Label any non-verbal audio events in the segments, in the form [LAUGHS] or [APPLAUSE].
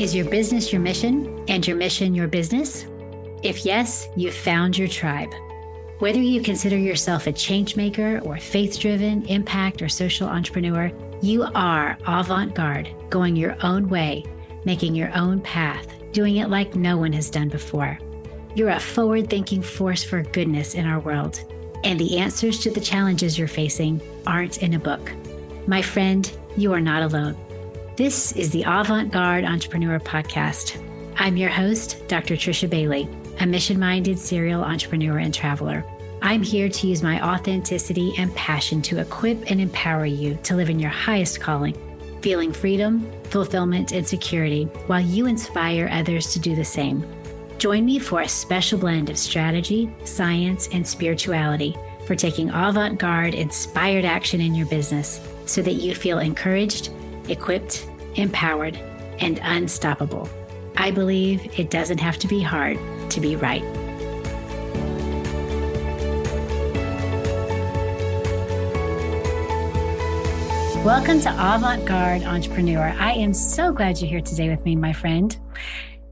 Is your business your mission and your mission your business? If yes, you've found your tribe. Whether you consider yourself a change maker or faith driven, impact, or social entrepreneur, you are avant garde, going your own way, making your own path, doing it like no one has done before. You're a forward thinking force for goodness in our world, and the answers to the challenges you're facing aren't in a book. My friend, you are not alone. This is the Avant Garde Entrepreneur Podcast. I'm your host, Dr. Trisha Bailey, a mission minded serial entrepreneur and traveler. I'm here to use my authenticity and passion to equip and empower you to live in your highest calling, feeling freedom, fulfillment, and security while you inspire others to do the same. Join me for a special blend of strategy, science, and spirituality for taking avant garde inspired action in your business so that you feel encouraged, equipped, empowered, and unstoppable. I believe it doesn't have to be hard to be right. Welcome to Avant Garde Entrepreneur. I am so glad you're here today with me, my friend.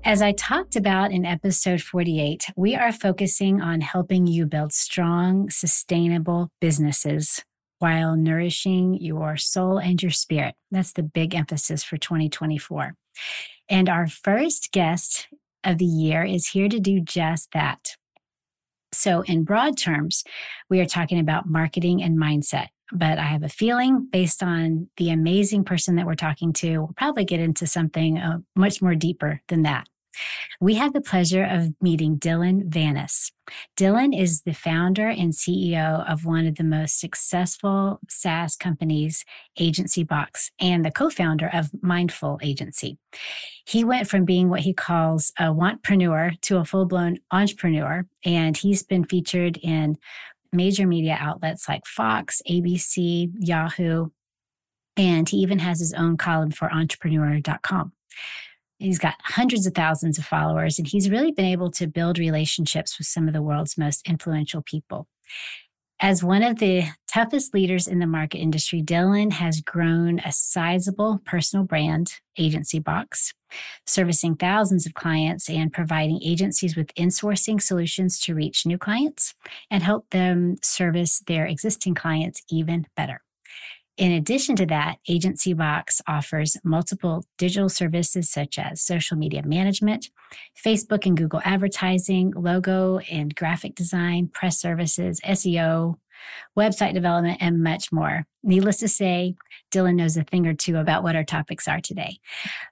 As I talked about in episode 48, we are focusing on helping you build strong, sustainable businesses while nourishing your soul and your spirit. That's the big emphasis for 2024. And our first guest of the year is here to do just that. So, in broad terms, we are talking about marketing and mindset. But I have a feeling based on the amazing person that we're talking to, we'll probably get into something uh, much more deeper than that. We have the pleasure of meeting Dylan Vanas. Dylan is the founder and CEO of one of the most successful SaaS companies, Agency Box, and the co founder of Mindful Agency. He went from being what he calls a wantpreneur to a full blown entrepreneur, and he's been featured in major media outlets like Fox, ABC, Yahoo, and he even has his own column for entrepreneur.com. He's got hundreds of thousands of followers, and he's really been able to build relationships with some of the world's most influential people. As one of the toughest leaders in the market industry, Dylan has grown a sizable personal brand, Agency Box, servicing thousands of clients and providing agencies with insourcing solutions to reach new clients and help them service their existing clients even better. In addition to that, Agency Box offers multiple digital services such as social media management, Facebook and Google advertising, logo and graphic design, press services, SEO, website development, and much more. Needless to say, Dylan knows a thing or two about what our topics are today.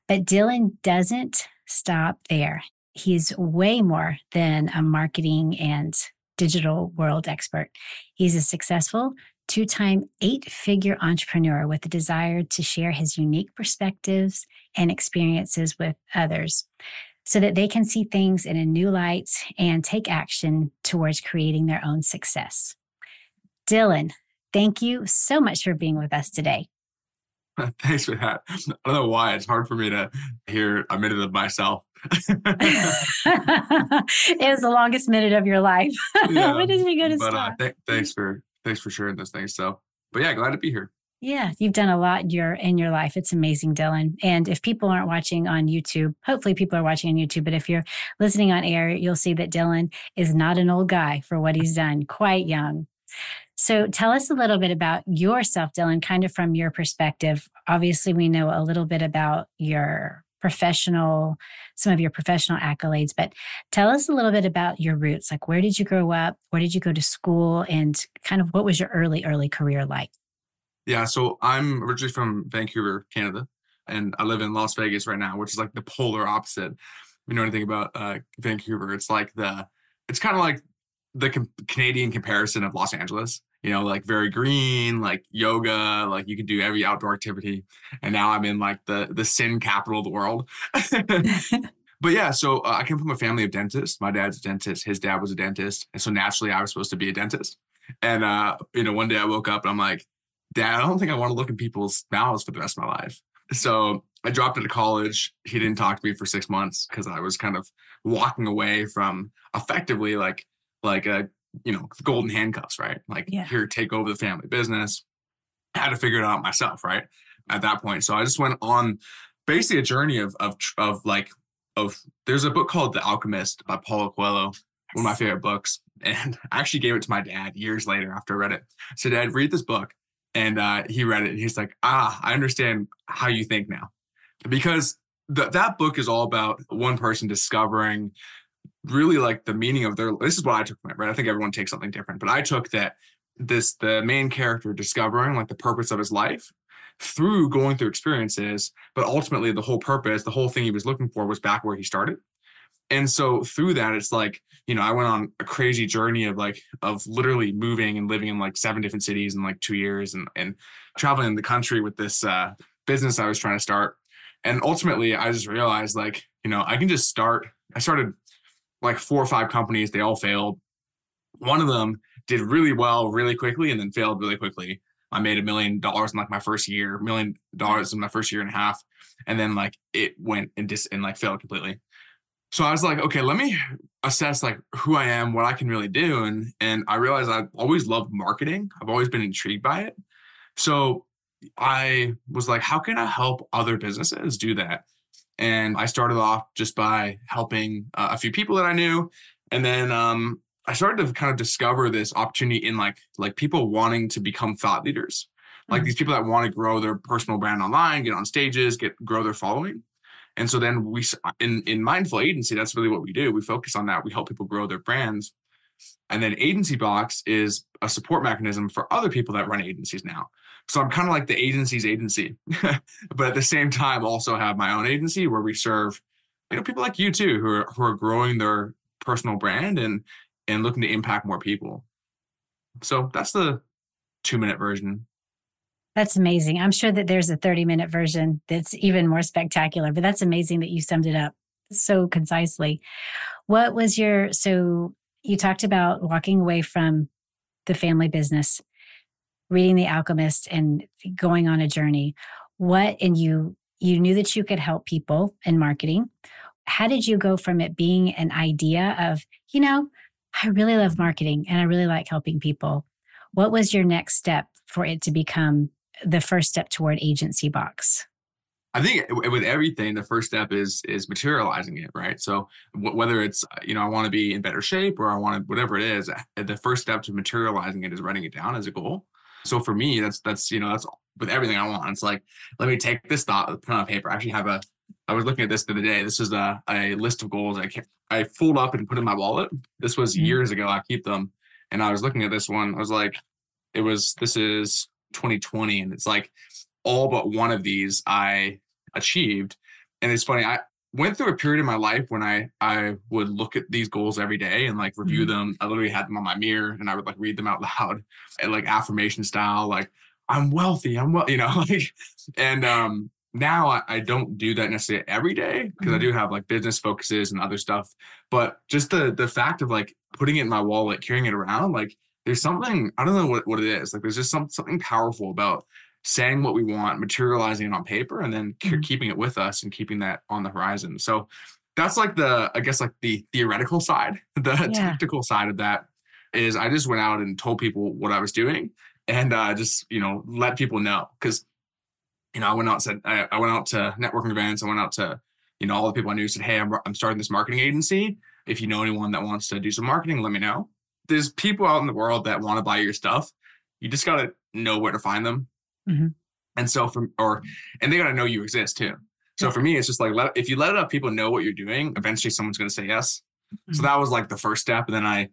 But Dylan doesn't stop there. He's way more than a marketing and digital world expert. He's a successful two time eight figure entrepreneur with a desire to share his unique perspectives and experiences with others so that they can see things in a new light and take action towards creating their own success. Dylan, thank you so much for being with us today. [LAUGHS] Thanks for that. I don't know why it's hard for me to hear a minute of myself. [LAUGHS] it was the longest minute of your life. [LAUGHS] Yeah, when did we go to but, uh, th- thanks for thanks for sharing those things. So, but yeah, glad to be here. Yeah, you've done a lot in your in your life. It's amazing, Dylan. And if people aren't watching on YouTube, hopefully people are watching on YouTube. But if you're listening on air, you'll see that Dylan is not an old guy for what he's done. Quite young. So tell us a little bit about yourself, Dylan, kind of from your perspective. Obviously, we know a little bit about your professional, some of your professional accolades, but tell us a little bit about your roots. Like, where did you grow up? Where did you go to school? And kind of what was your early, early career like? Yeah, so I'm originally from Vancouver, Canada, and I live in Las Vegas right now, which is like the polar opposite. If you know anything about uh, Vancouver, it's like the, it's kind of like the com- Canadian comparison of Los Angeles you know, like very green, like yoga, like you can do every outdoor activity. And now I'm in like the the sin capital of the world. [LAUGHS] [LAUGHS] but yeah, so uh, I came from a family of dentists. My dad's a dentist. His dad was a dentist, and so naturally I was supposed to be a dentist. And uh, you know, one day I woke up and I'm like, Dad, I don't think I want to look in people's mouths for the rest of my life. So I dropped into college. He didn't talk to me for six months because I was kind of walking away from effectively like like a you know, golden handcuffs, right? Like yeah. here, take over the family business. I had to figure it out myself, right? At that point. So I just went on basically a journey of of of like of there's a book called The Alchemist by Paulo Coelho, one of my favorite books. [LAUGHS] And I actually gave it to my dad years later after I read it. So dad, read this book. And uh, he read it and he's like, ah, I understand how you think now. Because th- that book is all about one person discovering really like the meaning of their this is what I took from it, right? I think everyone takes something different, but I took that this the main character discovering like the purpose of his life through going through experiences, but ultimately the whole purpose, the whole thing he was looking for was back where he started. And so through that, it's like, you know, I went on a crazy journey of like, of literally moving and living in like seven different cities in like two years and, and traveling the country with this uh, business I was trying to start. And ultimately, I just realized like, you know, I can just start. I started like four or five companies, they all failed. One of them did really well really quickly and then failed really quickly. I made a million dollars in like my first year, million dollars in my first year and a half. And then like it went and dis and like failed completely. So I was like, okay, let me assess like who I am, what I can really do. And and I realized I've always loved marketing. I've always been intrigued by it. So I was like, how can I help other businesses do that? And I started off just by helping uh, a few people that I knew. And then um, I started to kind of discover this opportunity in like like people wanting to become thought leaders, like mm-hmm. these people that want to grow their personal brand online, get on stages, get grow their following. And so then we in in mindful agency, that's really what we do. We focus on that. We help people grow their brands. And then agency box is a support mechanism for other people that run agencies now. So I'm kind of like the agency's agency, [LAUGHS] but at the same time also have my own agency where we serve, you know, people like you too who are who are growing their personal brand and and looking to impact more people. So that's the two minute version. That's amazing. I'm sure that there's a 30 minute version that's even more spectacular, but that's amazing that you summed it up so concisely. What was your, so you talked about walking away from the family business, reading The Alchemist, and going on a journey. What, and you, you knew that you could help people in marketing. How did you go from it being an idea of, you know, I really love marketing and I really like helping people. What was your next step for it to become the first step toward agency box? I think with everything, the first step is is materializing it, right? So whether it's you know I want to be in better shape or I want to whatever it is, eh, the first step to materializing it is writing it down as a goal. So for me, that's that's you know that's with everything I want. It's like let me take this thought, put on paper. I actually have a I was looking at this the other day. This is a, a list of goals I I fold up and put in my wallet. This was mm-hmm. years ago. I keep them, and I was looking at this one. I was like, it was this is 2020, and it's like all but one of these I achieved. And it's funny. I went through a period in my life when I I would look at these goals every day and like review mm-hmm. them. I literally had them on my mirror and I would like read them out [LAUGHS] loud, and like affirmation style, like I'm wealthy, I'm well, [LAUGHS] you know, like and um now I, I, don't do that necessarily every day because mm-hmm. I do have like business focuses and other stuff. But just the the fact of like putting it in my wallet, carrying it around, like there's something I don't know what, what it is. Like there's just some something powerful about saying what we want, materializing it on paper, and then mm-hmm. keeping it with us and keeping that on the horizon. So that's like the I guess like the theoretical side. [LAUGHS] The yeah. tactical side of that is I just went out and told people what I was doing and uh, just you know let people know because you know, I went out said I, I, went out to networking events. I went out to, you know, all the people I knew said, "Hey, I'm I'm starting this marketing agency. If you know anyone that wants to do some marketing, let me know." There's people out in the world that want to buy your stuff. You just gotta know where to find them. Mm-hmm. And so from or and they gotta know you exist too. So for me, it's just like let, if you let enough people know what you're doing, eventually someone's gonna say yes. Mm-hmm. So that was like the first step. And then I,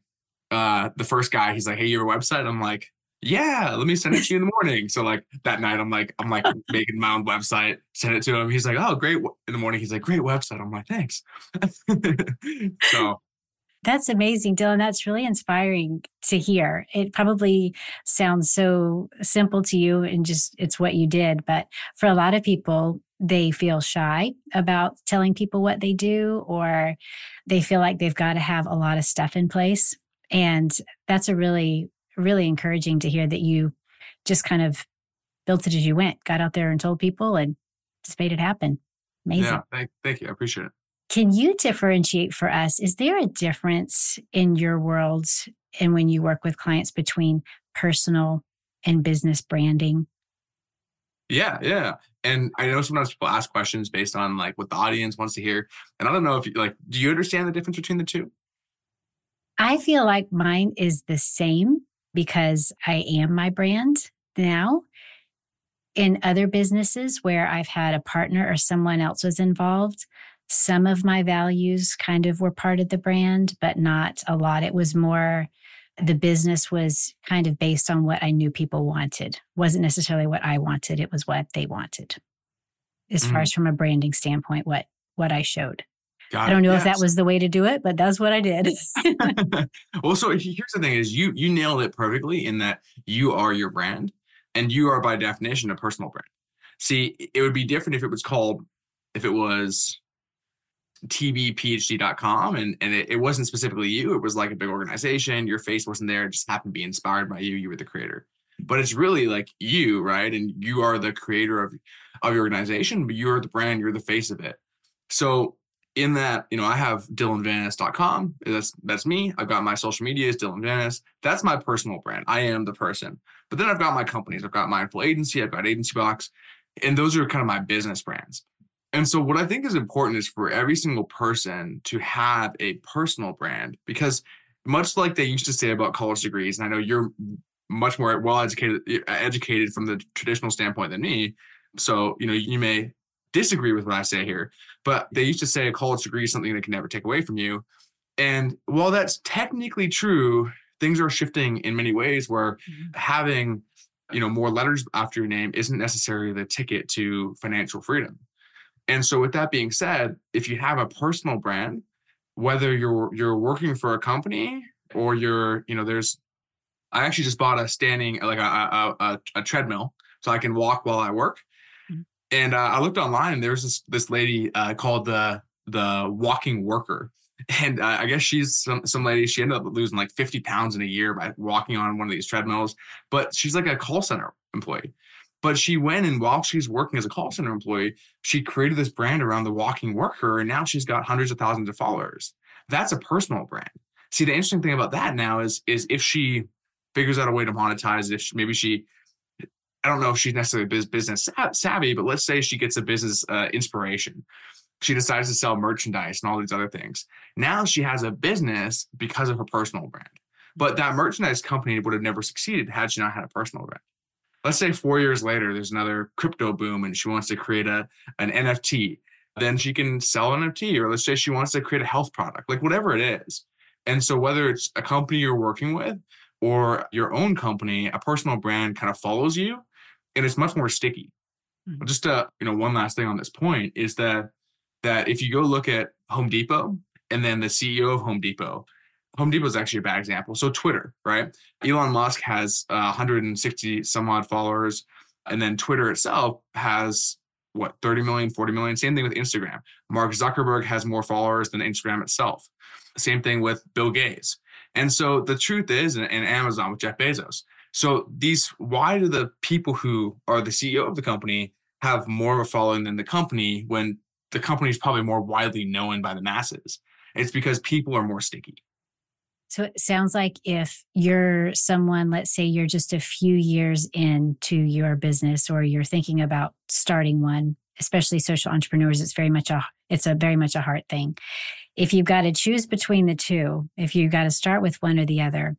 uh, the first guy, he's like, "Hey, your website." I'm like, yeah, let me send it to you in the morning. So like that night, I'm like, I'm like [LAUGHS] making my own website, send it to him. He's like, oh, great. In the morning, he's like, great website. I'm like, thanks. [LAUGHS] so that's amazing, Dylan. That's really inspiring to hear. It probably sounds so simple to you and just it's what you did. But for a lot of people, they feel shy about telling people what they do, or they feel like they've got to have a lot of stuff in place. And that's a really really encouraging to hear that you just kind of built it as you went, got out there and told people and just made it happen. Amazing. Yeah, thank, thank you. I appreciate it. Can you differentiate for us? Is there a difference in your world and when you work with clients between personal and business branding? Yeah, yeah. And I know sometimes people ask questions based on like what the audience wants to hear. And I don't know if you like, do you understand the difference between the two? I feel like mine is the same because I am my brand now. In other businesses where I've had a partner or someone else was involved, some of my values kind of were part of the brand, but not a lot. It was more the business was kind of based on what I knew people wanted. Wasn't necessarily what I wanted, it was what they wanted. As mm-hmm. far as from a branding standpoint, what what I showed. Got I don't know yes. if that was the way to do it, but that's what I did. [LAUGHS] well, so here's the thing is you you nailed it perfectly in that you are your brand and you are by definition a personal brand. See, it would be different if it was called if it was tbphd.com and, and it, it, wasn't specifically you. It was like a big organization. Your face wasn't there. It just happened to be inspired by you. You were the creator. But it's really like you, right? And you are the creator of, of your organization, but you're the brand, you're the face of it. So in that, you know, I have dylanvanas.com. That's that's me. I've got my social media is Dylan Vanas. That's my personal brand. I am the person. But then I've got my companies. I've got Mindful Agency. I've got Agency Box. And those are kind of my business brands. And so, what I think is important is for every single person to have a personal brand because, much like they used to say about college degrees, and I know you're much more well educated educated from the traditional standpoint than me. So, you know, you may disagree with what I say here, but they used to say a college degree is something they can never take away from you. And while that's technically true, things are shifting in many ways where mm-hmm. having you know more letters after your name isn't necessarily the ticket to financial freedom and so with that being said, if you have a personal brand, whether you're you're working for a company or you're, you know, there's I actually just bought a standing like a a, a, a treadmill so I can walk while I work. Mm-hmm. And uh, I looked online and there's this this lady uh, called the the walking worker. [LAUGHS] And uh, I guess she's some some lady. She ended up losing like 50 pounds in a year by walking on one of these treadmills. But she's like a call center employee. But she went and while she's working as a call center employee, she created this brand around the walking worker. And now she's got hundreds of thousands of followers. That's a personal brand. See, the interesting thing about that now is, is if she figures out a way to monetize, if she, maybe she, I don't know if she's necessarily business savvy, but let's say she gets a business uh, inspiration. She decides to sell merchandise and all these other things. Now she has a business because of her personal brand. But that merchandise company would have never succeeded had she not had a personal brand let's say four years later, there's another crypto boom and she wants to create a an NFT. Then she can sell an NFT, or let's say she wants to create a health product, like whatever it is. And so, whether it's a company you're working with or your own company, a personal brand kind of follows you, and it's much more sticky. Mm-hmm. Just uh, you know, one last thing on this point is that that if you go look at Home Depot and then the CEO of Home Depot, Home Depot is actually a bad example. So Twitter, right? Elon Musk has uh, 160 some odd followers, and then Twitter itself has what 30 million, 40 million. Same thing with Instagram. Mark Zuckerberg has more followers than Instagram itself. Same thing with Bill Gates. And so the truth is, and, Amazon with Jeff Bezos. So these, why do the people who are the CEO of the company have more of a following than the company when the company is probably more widely known by the masses? It's because people are more sticky. So it sounds like if you're someone, let's say you're just a few years into your business or you're thinking about starting one, especially social entrepreneurs, it's very much a it's a very much a hard thing. If you've got to choose between the two, if you've got to start with one or the other,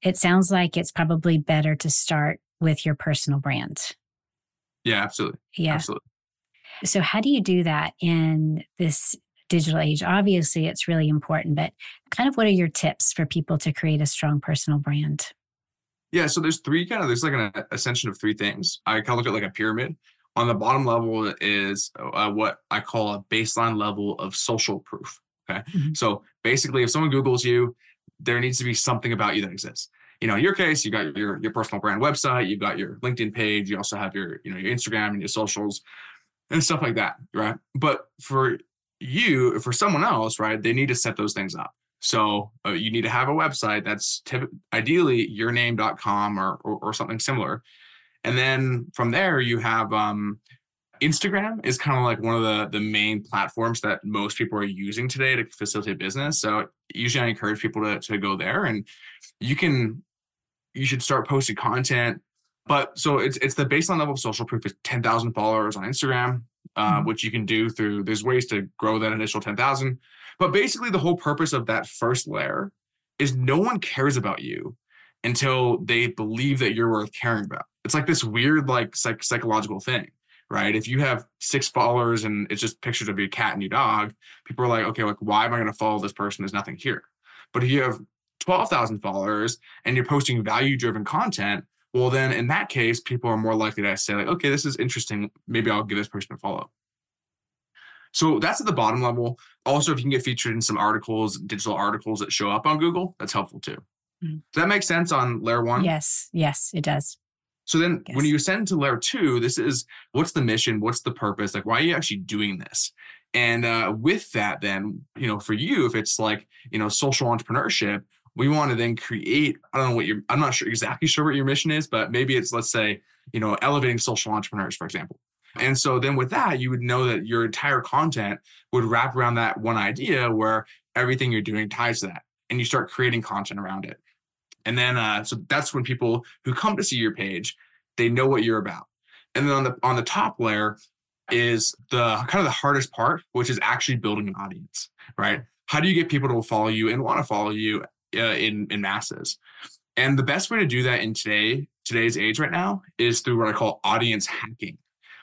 it sounds like it's probably better to start with your personal brand. Yeah, absolutely. Yeah. Absolutely. So how do you do that in this digital age? Obviously, it's really important, but kind of what are your tips for people to create a strong personal brand? Yeah, so there's three kind of there's like an ascension of three things. I kind of look at like a pyramid. On the bottom level is uh, what I call a baseline level of social proof. Okay, mm-hmm. so basically, if someone Google's you, there needs to be something about you that exists. You know, in your case, you got your your personal brand website, you've got your LinkedIn page, you also have your you know your Instagram and your socials and stuff like that, right? But for you for someone else right they need to set those things up. So uh, you need to have a website that's typ- ideally yourname.com or, or, or something similar. And then from there you have um, instagram is kind of like one of the the main platforms that most people are using today to facilitate business. So usually i encourage people to, to go there and you can you should start posting content. But so it's it's the baseline level of social proof is 10,000 followers on Instagram, uh, mm-hmm. which you can do through, there's ways to grow that initial 10,000. But basically, the whole purpose of that first layer is no one cares about you until they believe that you're worth caring about. It's like this weird, like psych- psychological thing, right? If you have six followers and it's just pictures of your cat and your dog, people are like, okay, like why am I going to follow this person? There's nothing here. But if you have 12,000 followers and you're posting value driven content, well, then in that case, people are more likely to say, like, okay, this is interesting. Maybe I'll give this person a follow. So that's at the bottom level. Also, if you can get featured in some articles, digital articles that show up on Google, that's helpful too. Mm-hmm. Does that make sense on layer one? Yes, yes, it does. So then when you ascend to layer two, this is what's the mission? What's the purpose? Like, why are you actually doing this? And uh, with that, then, you know, for you, if it's like, you know, social entrepreneurship, we want to then create, I don't know what your, I'm not sure exactly sure what your mission is, but maybe it's, let's say, you know, elevating social entrepreneurs, for example. And so then with that, you would know that your entire content would wrap around that one idea where everything you're doing ties to that and you start creating content around it. And then uh, so that's when people who come to see your page, they know what you're about. And then on the on the top layer is the kind of the hardest part, which is actually building an audience, right? How do you get people to follow you and want to follow you uh, in in masses? And the best way to do that in today today's age right now is through what I call audience hacking.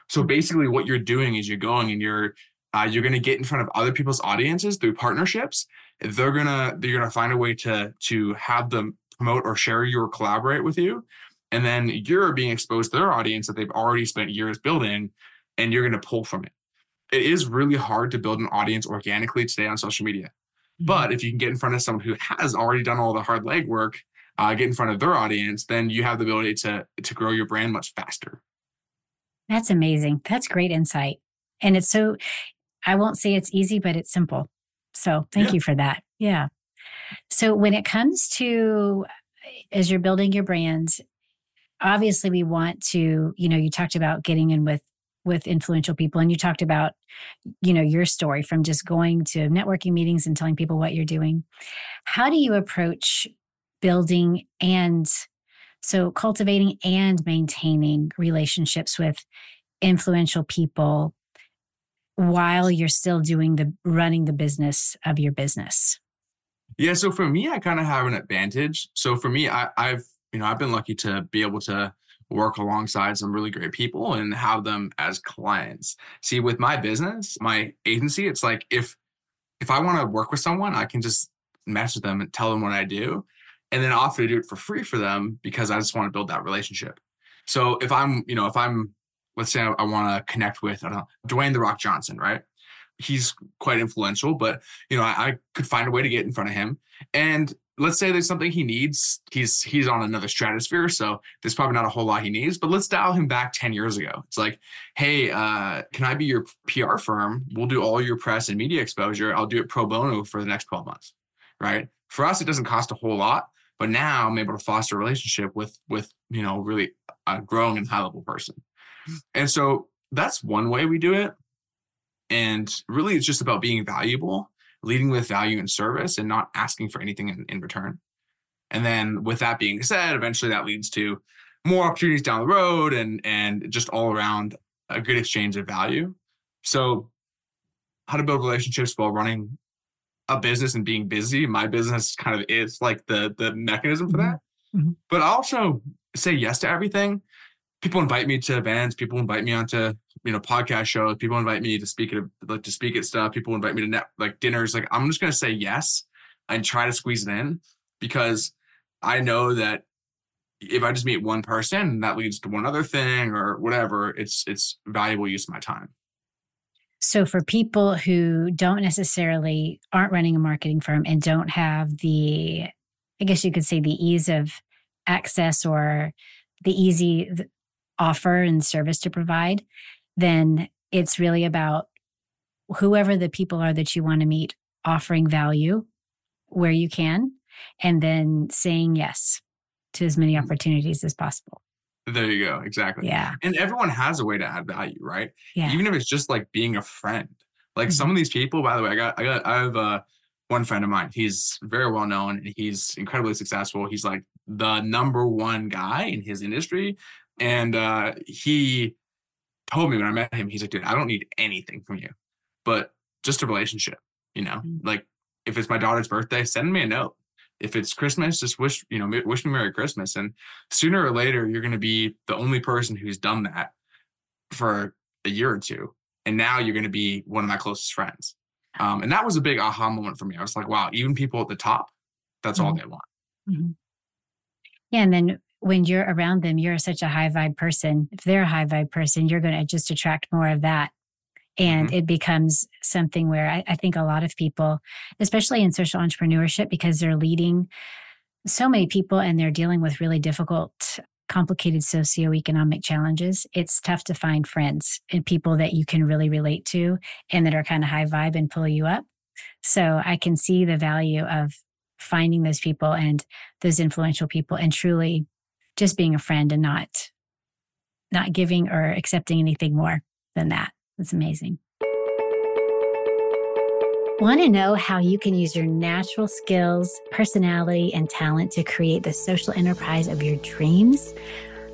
So basically, what you're doing is you're going and you're uh, you're going to get in front of other people's audiences through partnerships. They're gonna they're gonna find a way to to have them promote or share you or collaborate with you, and then you're being exposed to their audience that they've already spent years building, and you're to pull from it. It is really hard to build an audience organically today on social media. But if you can get in front of someone who has already done all the hard legwork, uh, get in front of their audience, then you have the ability to to grow your brand much faster. That's amazing. That's great insight. And it's so, I won't say it's easy, but it's simple. So thank yeah. you for that. Yeah. So when it comes to as you're building your brands, obviously we want to, you know, you talked about getting in with with influential people and you talked about you know your story from just going to networking meetings and telling people what you're doing. How do you approach building and so, cultivating and maintaining relationships with influential people while you're still doing the running the business of your business. Yeah. So for me, I kind of have an advantage. So for me, I, I've, you know, I've been lucky to be able to work alongside some really great people and have them as clients. See, with my business, my agency, it's like if if I want to work with someone, I can just message them and tell them what I do and then offer to do it for free for them because I just want to build that relationship. So if I'm, you know, if I'm, let's say I, I want to connect with, I don't know, Dwayne the Rock Johnson, right? He's quite influential, but you know, I, I could find a way to get in front of him. And let's say there's something he needs. He's he's on another stratosphere, so there's probably not a whole lot he needs. But let's dial him back 10 years ago. It's like, hey, uh, can I be your PR firm? We'll do all your press and media exposure. I'll do it pro bono for the next 12 months. Right. For us, it doesn't cost a whole lot. But now I'm able to foster a relationship with with you know really a growing and high level person. And so that's one way we do it. And really, it's just about being valuable, leading with value and service, and not asking for anything in, in return. And then, with that being said, eventually that leads to more opportunities down the road, and and just all around a good exchange of value. So, how to build relationships while running a business and being busy. My business kind of is like the the mechanism for that. Mm-hmm. mm-hmm. But I also say yes to everything. People invite me to events. People invite me onto you know podcast shows. People invite me to speak at like to speak at stuff. People invite me to net like dinners. Like I'm just gonna say yes and try to squeeze it in because I know that if I just meet one person, that leads to one other thing or whatever. It's it's valuable use of my time. So for people who don't necessarily aren't running a marketing firm and don't have the, I guess you could say the ease of access or the easy offer and service to provide, then it's really about whoever the people are that you want to meet offering value where you can and then saying yes to as many mm. opportunities as possible. There you go. Exactly. Yeah. And everyone has a way to add value, right? Yeah. Even if it's just like being a friend. Like mm-hmm. some of these people, by the way, I got, I got, I have uh, one friend of mine. He's very well known and he's incredibly successful. He's like the number one guy in his industry And uh, he told me when I met him, he's like, dude, I don't need anything from you, but just a relationship, you know, mm-hmm. like if it's my daughter's birthday, send me a note. If it's Christmas, just wish, you know, wish me Merry Christmas. And sooner or later, you're going to be the only person who's done that for a year or two. And now you're going to be one of my closest friends. Um, and that was a big aha moment for me. I was like, wow, even people at the top, that's mm-hmm. all they want. Mm-hmm. Yeah. And then when you're around them, you're such a high vibe person. If they're a high vibe person, you're going to just attract more of that. And mm-hmm. it becomes something where I, I think a lot of people, especially in social entrepreneurship, because they're leading so many people and they're dealing with really difficult complicated socioeconomic challenges, it's tough to find friends and people that you can really relate to and that are kind of high vibe and pull you up. So I can see the value of finding those people and those influential people and truly just being a friend and not not giving or accepting anything more than that. It's amazing. Want to know how you can use your natural skills, personality, and talent to create the social enterprise of your dreams?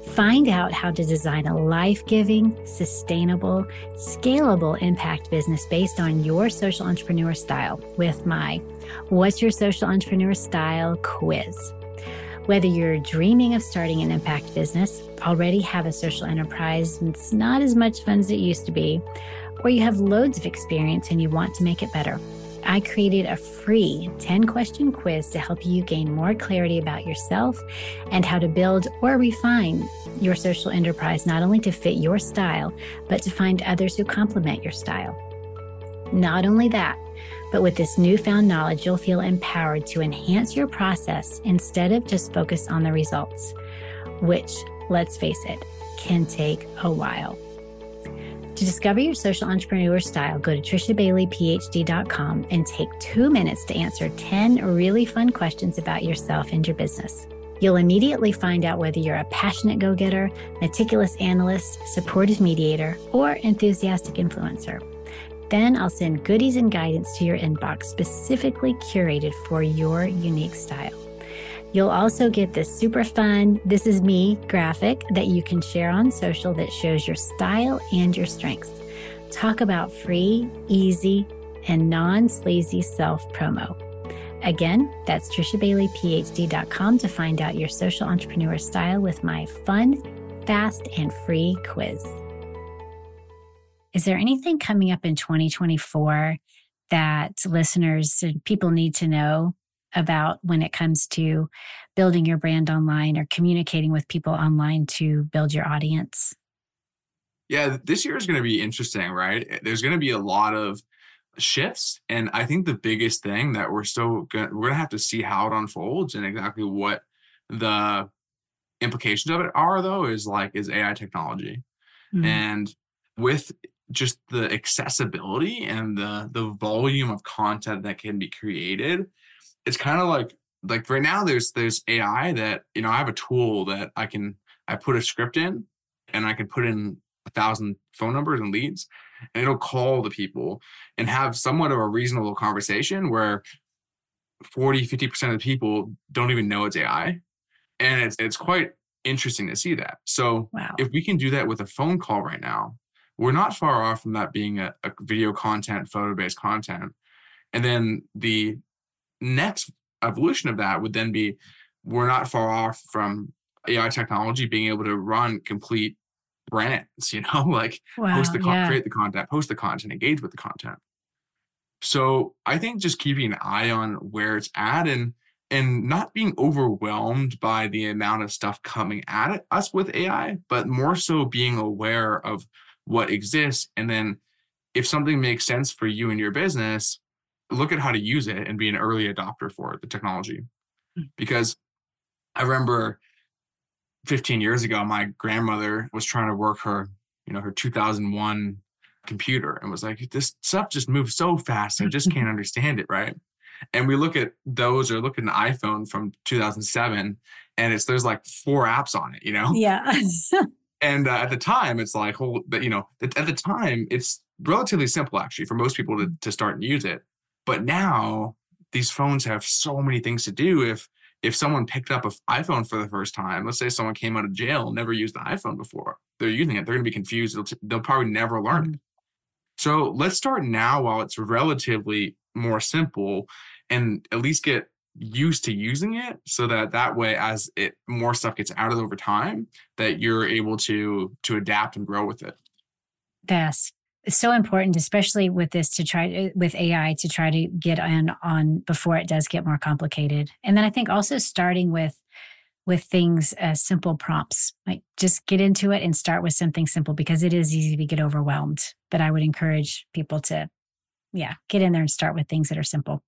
Find out how to design a life giving, sustainable, scalable impact business based on your social entrepreneur style with my What's Your Social Entrepreneur Style quiz. Whether you're dreaming of starting an impact business, already have a social enterprise, and it's not as much fun as it used to be, or you have loads of experience and you want to make it better. I created a free 10 question quiz to help you gain more clarity about yourself and how to build or refine your social enterprise, not only to fit your style, but to find others who complement your style. Not only that, but with this newfound knowledge, you'll feel empowered to enhance your process instead of just focus on the results, which, let's face it, can take a while. To discover your social entrepreneur style, go to trishabaileyphd.com and take two minutes to answer 10 really fun questions about yourself and your business. You'll immediately find out whether you're a passionate go getter, meticulous analyst, supportive mediator, or enthusiastic influencer. Then I'll send goodies and guidance to your inbox specifically curated for your unique style. You'll also get this super fun This Is Me graphic that you can share on social that shows your style and your strengths. Talk about free, easy, and non sleazy self promo. Again, that's TrishaBaileyPhD.com to find out your social entrepreneur style with my fun, fast, and free quiz. Is there anything coming up in 2024 that listeners and people need to know about when it comes to building your brand online or communicating with people online to build your audience? Yeah, this year is going to be interesting, right? There's going to be a lot of shifts and I think the biggest thing that we're still going to, we're going to have to see how it unfolds and exactly what the implications of it are though is like is AI technology. Mm-hmm. And with just the accessibility and the the volume of content that can be created it's kind of like like right now there's there's ai that you know i have a tool that i can i put a script in and i can put in a thousand phone numbers and leads and it'll call the people and have somewhat of a reasonable conversation where 40 50% of the people don't even know it's ai and it's it's quite interesting to see that so wow. if we can do that with a phone call right now we're not far off from that being a, a video content, photo based content. And then the next evolution of that would then be we're not far off from AI technology being able to run complete brands, you know, [LAUGHS] like wow, post the con- yeah. create the content, post the content, engage with the content. So I think just keeping an eye on where it's at and and not being overwhelmed by the amount of stuff coming at us with AI, but more so being aware of what exists. And then if something makes sense for you and your business, look at how to use it and be an early adopter for the technology. Hmm. Because I remember 15 years ago, my grandmother was trying to work her, you know, her 2001 computer and was like, this stuff just moves so fast. I just can't [LAUGHS] understand it. Right. And we look at those or look at an iPhone from 2007 and it's, there's like four apps on it, you know? Yeah. [LAUGHS] And uh, at the time, it's like, whole, you know, at the time, it's relatively simple actually for most people to, to start and use it. But now these phones have so many things to do. If if someone picked up an iPhone for the first time, let's say someone came out of jail, never used the iPhone before, they're using it, they're going to be confused. They'll, they'll probably never learn it. So let's start now while it's relatively more simple and at least get used to using it so that that way as it more stuff gets added over time that you're able to to adapt and grow with it. Yes it's so important especially with this to try eh, with ai to try to get on on before it does get more complicated. And then i think also starting with with things as simple prompts like just get into it and start with something simple because it is easy to get overwhelmed. But i would encourage people to yeah get in there and start with things that are simple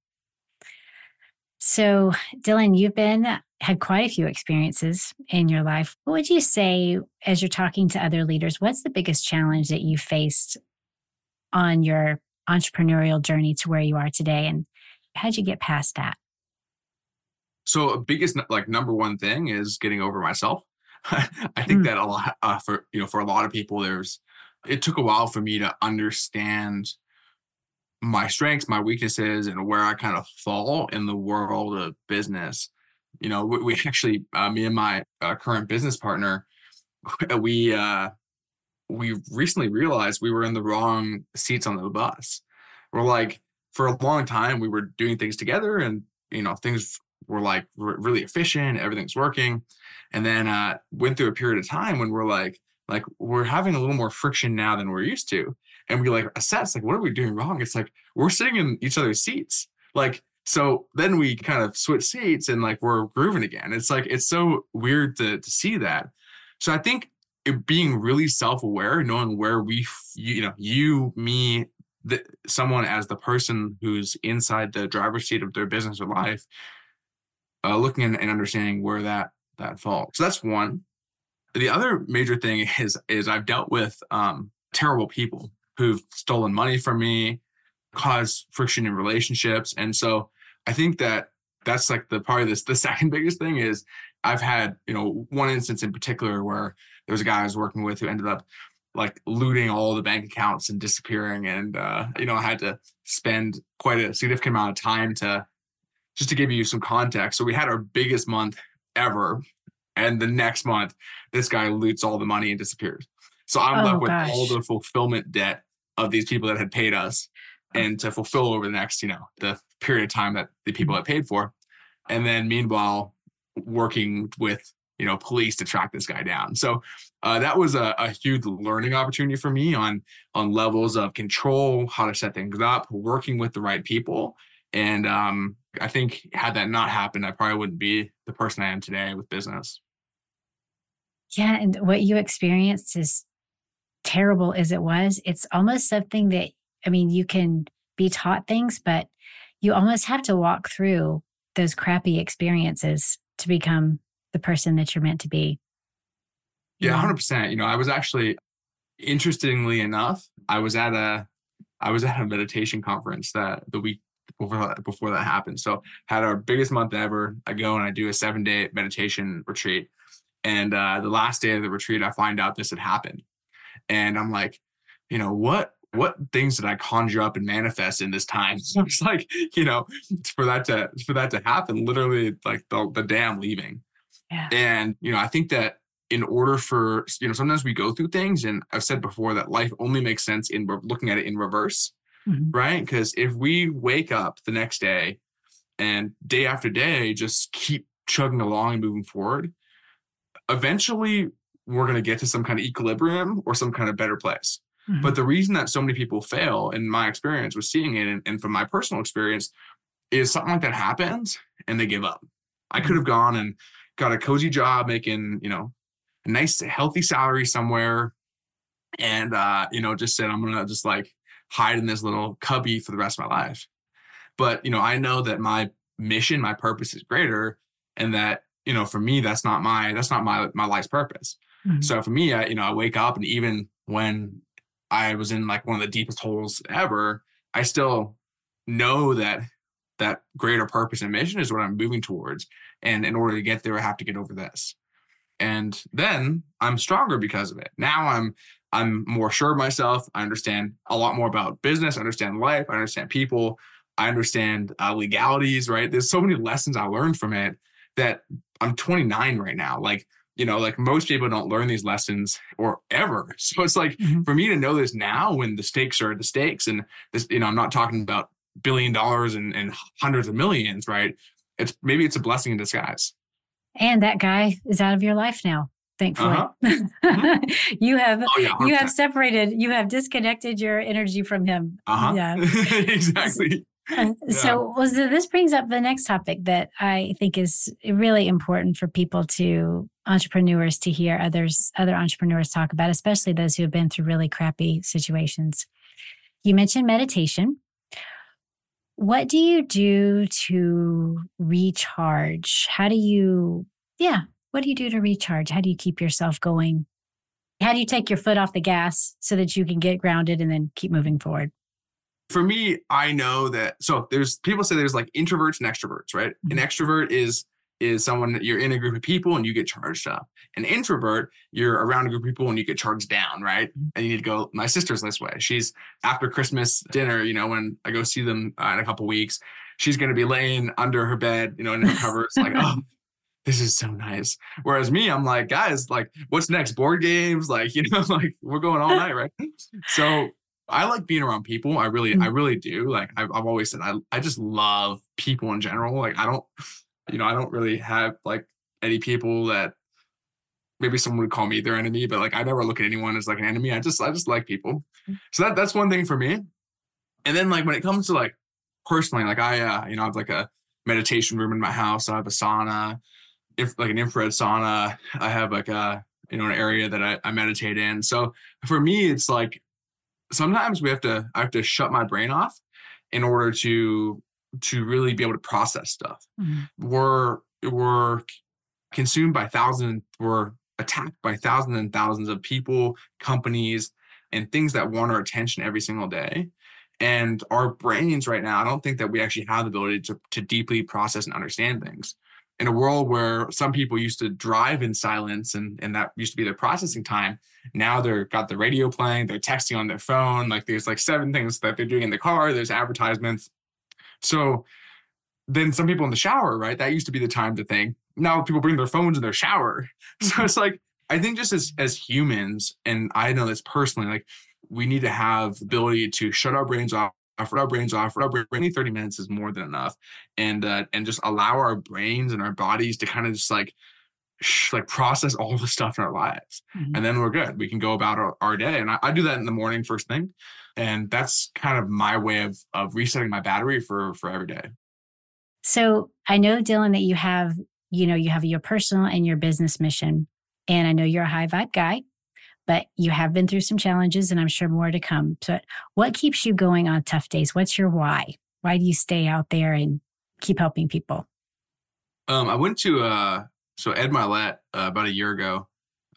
so, Dylan, you've been had quite a few experiences in your life. What would you say as you're talking to other leaders? What's the biggest challenge that you faced on your entrepreneurial journey to where you are today, and how'd you get past that? So, a biggest like number one thing is getting over myself. [LAUGHS] I think mm. that a lot uh, for you know for a lot of people, there's it took a while for me to understand my strengths, my weaknesses, and where I kind of fall in the world of business. You know, we, we [LAUGHS] actually, uh, me and my uh, current business partner, [LAUGHS] we uh, we recently realized we were in the wrong seats on the bus. We're like, for a long time, we were doing things together, and you know, things were like really efficient, everything's working, and then uh, went through a period of time when we're like, like we're having a little more friction now than we're used to and we like assess like what are we doing wrong? It's like we're sitting in each other's seats. Like so then we kind of switch seats and like we're grooving again. It's like it's so weird to, to see that. So i think it, being really self-aware knowing where we you know you me the, someone as the person who's inside the driver's seat of their business or life uh, looking and, and understanding where that that falls. So that's one. The other major thing is is I've dealt with um, terrible people who've stolen money from me, caused friction in relationships, and so I think that that's like the part of this. The [LAUGHS] second biggest thing is I've had you know one instance in particular where there was a guy I was working with who ended up like looting all the bank accounts and disappearing, and uh, you know I had to spend quite a significant amount of time to just to give you some context. So we had our biggest month ever and the next month this guy loots all the money and disappears so i'm oh, left with gosh. all the fulfillment debt of these people that had paid us oh. and to fulfill over the next you know the period of time that the people had paid for and then meanwhile working with you know police to track this guy down so uh, that was a, a, huge learning opportunity for me on on levels of control how to set things up working with the right people and um, I think had that not happened, I probably wouldn't be the person I am today with business. Yeah. And what you experienced is terrible as it was. It's almost something that, I mean, you can be taught things, but you almost have to walk through those crappy experiences to become the person that you're meant to be. Yeah, hundred percent. You know, I was actually, interestingly enough, I was at a, I was at a meditation conference that the week before that, before that happened. So had our biggest month ever. I go and I do a seven day meditation retreat. And uh, the last day of the retreat, I find out this had happened. And I'm like, you know, what what things did I conjure up and manifest in this time? [LAUGHS] So it's like, you know, for that to for that to happen, literally like the, the dam leaving. Yeah. And, you know, I think that in order for, you know, sometimes we go through things and I've said before that life only makes sense in looking at it in reverse mm-hmm. right? Because if we wake up the next day and day after day just keep chugging along and moving forward, eventually we're going to get to some kind of equilibrium or some kind of better place. Mm-hmm. But the reason that so many people fail, in my experience with seeing it and, and from my personal experience, is something like that happens and they give up. I could mm-hmm. have gone and got a cozy job making, you know, a nice healthy salary somewhere and uh, you know, just said I'm gonna just like hide in this little cubby for the rest of my life. But, you know, I know that my mission, my purpose is greater and that, you know, for me, that's not my, that's not my, my life's purpose. Mm-hmm. So for me, I, you know, I wake up and even when I was in like one of the deepest holes ever, I still know that that greater purpose and mission is what I'm moving towards. And in order to get there, I have to get over this. And then I'm stronger because of it. Now I'm I'm more sure of myself. I understand a lot more about business. I understand life. I understand people. I understand uh, legalities. Right. There's so many lessons I learned from it that I'm 29 right now. Like, you know, like most people don't learn these lessons or ever. [LAUGHS] So it's like mm-hmm. for me to know this now when the stakes are the stakes, and this, you know, I'm not talking about billion dollars and, and hundreds of millions, right? It's maybe it's a blessing in disguise. And that guy is out of your life now thankfully. Uh-huh. [LAUGHS] you have oh, yeah, you have separated, you have disconnected your energy from him. Uh-huh. Yeah. [LAUGHS] exactly. So, well, so this brings up the next topic that I think is really important for people to entrepreneurs to hear others other entrepreneurs talk about, especially those who have been through really crappy situations. You mentioned meditation. What do you do to recharge? How do you, yeah, what do you do to recharge? How do you keep yourself going? How do you take your foot off the gas so that you can get grounded and then keep moving forward? For me, I know that so there's people say there's like introverts and extroverts, right? Mm-hmm. An extrovert is is someone that you're in a group of people and you get charged up. An introvert, you're around a group of people and you get charged down, right? Mm-hmm. And you need to go. My sister's this way. She's after Christmas dinner, you know, when I go see them uh, in a couple weeks, she's going to be laying under her bed, you know, in her covers, like, oh, [LAUGHS] this is so nice. Whereas me, I'm like, guys, like, what's next? Board games, like, you know, [LAUGHS] like we're going all night, right? So I like being around people. I really, I mm. really do. Like I've, I've always said, I, I just love people in general. Like I don't, you know, I don't really have like any people that maybe someone would call me their enemy, but like I never look at anyone as like an enemy. I just, I just like people. Mm. So that that's one thing for me. And then like when it comes to like personally, like I, uh, you know, I have like a meditation room in my house. I have a sauna if like an infrared sauna. I have like a you know an area that I, I meditate in. So for me, it's like sometimes we have to I have to shut my brain off in order to to really be able to process stuff. Mm-hmm. We're we're consumed by thousands. We're attacked by thousands and thousands of people, companies, and things that want our attention every single day. And our brains right now, I don't think that we actually have the ability to, to deeply process and understand things in a world where some people used to drive in silence and, and that used to be their processing time now they're got the radio playing they're texting on their phone like there's like seven things that they're doing in the car there's advertisements so then some people in the shower right that used to be the time to think now people bring their phones in their shower [LAUGHS] so mm-hmm. it's like i think just as as humans and i know this personally like we need to have the ability to shut our brains off for our brains off, for our brain, 30 minutes is more than enough. And uh, and just allow our brains and our bodies to kind of just like sh- like process all the stuff in our lives. Mm-hmm. And then we're good. We can go about our, our day. And I, I, do that in the morning first thing. And that's kind of my way of of resetting my battery for for every day. So I know, Dylan, that you have, you know, you have your personal and your business mission. And I know you're a high vibe guy but you have been through some challenges and I'm sure more to come. So, what keeps you going on tough days? What's your why? Why do you stay out there and keep helping people? Um, I went to uh, so Ed Mylett uh, about a year ago.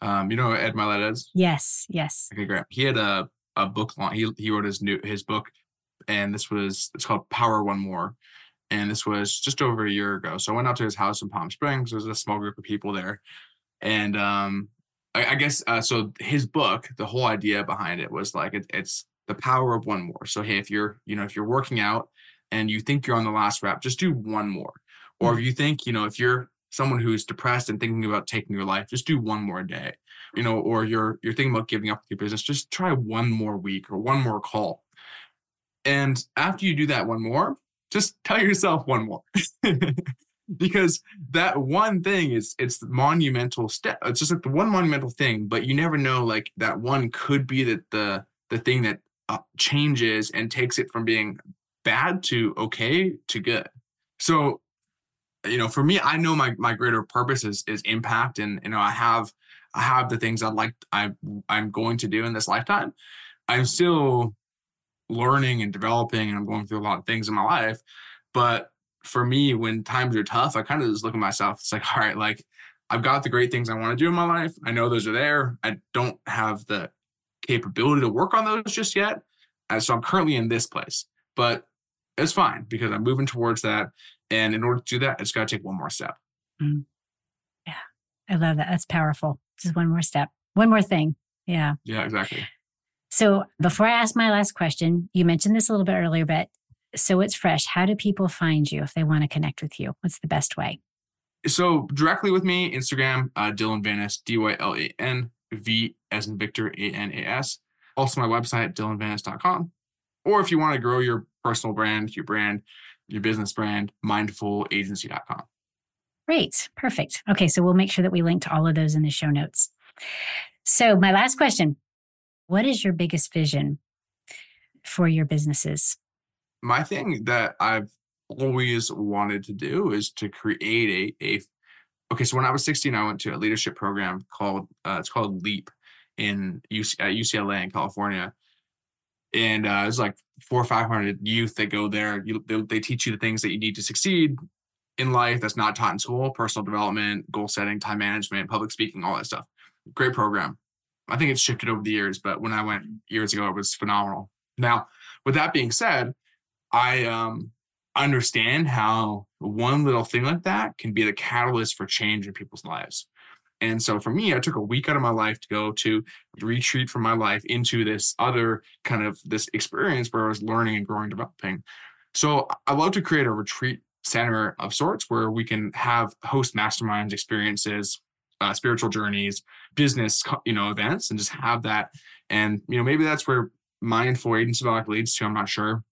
Um, you know Ed Mylett is? Yes, yes. Okay, great. He had a a book launch. He he wrote his new his book, and this was it's called Power One More, and this was just over a year ago. So I went out to his house in Palm Springs. There was a small group of people there, and um, I, I guess uh, so. His book, the whole idea behind it was like it, it's the power of one more. So hey, if you're you know if you're working out and you think you're on the last rep, just do one more. Or if mm. you think you know if you're someone who's depressed and thinking about taking your life, just do one more day. You know, or you're you're thinking about giving up your business, just try one more week or one more call. And after you do that one more, just [LAUGHS] tell yourself one more. [LAUGHS] because that one thing is it's the monumental step it's just like the one monumental thing but you never know like that one could be that the, the thing that uh, changes and takes it from being bad to okay to good so you know for me i know my my greater purpose is is impact and you know i have i have the things i'd like i i'm going to do in this lifetime i'm still learning and developing and i'm going through a lot of things in my life but for me, when times are tough, I kind of just look at myself. It's like, [LAUGHS] all right, like I've got the great things I want to do in my life. I know those are there. I don't have the capability to work on those just yet. And so I'm currently in this place, but it's fine because I'm moving towards that. And in order to do that, it's got to take one more step. Mm. Yeah. I love that. That's powerful. Just one more step, one more thing. Yeah. Yeah, exactly. So before I ask my last question, you mentioned this a little bit earlier, but so it's fresh. How do people find you if they want to connect with you? What's the best way? So directly with me, Instagram, uh, Dylan Vanas, D Y L A N V as in Victor, A N A S. Also, my website, dylanvanas.com. Or if you want to grow your personal brand, your brand, your business brand, mindfulagency.com. Great. Perfect. Okay. So we'll make sure that we link to all of those in the show notes. So, my last question What is your biggest vision for your businesses? My thing that I've always wanted to do is to create a, a okay so when i was 16 i went to a leadership program called uh, it's called leap in UC, at ucla in california and uh, it's like four or five hundred youth that go there. You, they, they teach you the things that you need to succeed in life that's not taught in school personal development goal setting time management public speaking all that stuff. Great program. I think it's shifted over the years but when i went years ago it was phenomenal. Now with that being said i um understand how one little thing like that can be the catalyst for change in people's lives. And so for me, I took a week out of my life to go to retreat from my life into this other kind of this experience where I was learning and growing, developing. So I love to create a retreat center of sorts where we can have host masterminds, experiences, uh, spiritual journeys, business, you know, events, and just have that. And you know, maybe that's where mindful agency leads to. I'm not sure.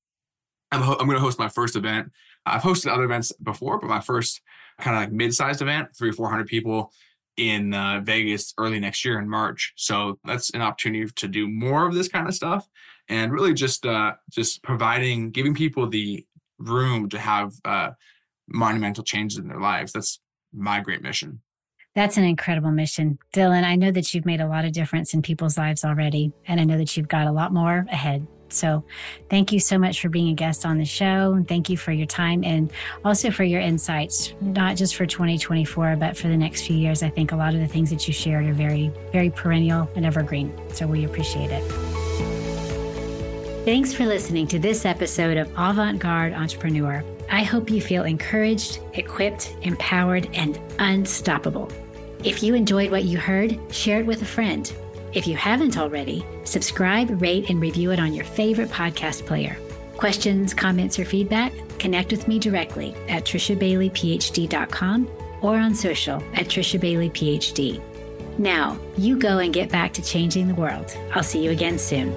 I'm, ho- I'm going to host my first event. I've hosted other events before, but my first kind of like mid-sized event, three or 400 people in uh, Vegas early next year in March. So that's an opportunity to do more of this kind of stuff and really just uh, just providing, giving people the room to have uh, monumental changes in their lives. That's my great mission. That's an incredible mission. Dylan, I know that you've made a lot of difference in people's lives already, and I know that you've got a lot more ahead. So, thank you so much for being a guest on the show. Thank you for your time and also for your insights, not just for 2024, but for the next few years. I think a lot of the things that you shared are very, very perennial and evergreen. So, we appreciate it. Thanks for listening to this episode of Avant Garde Entrepreneur. I hope you feel encouraged, equipped, empowered, and unstoppable. If you enjoyed what you heard, share it with a friend if you haven't already, subscribe, rate, and review it on your favorite podcast player. Questions, comments, or feedback? Connect with me directly at trishabaileyphd.com or on social at trishabaileyphd. Now, you go and get back to changing the world. I'll see you again soon.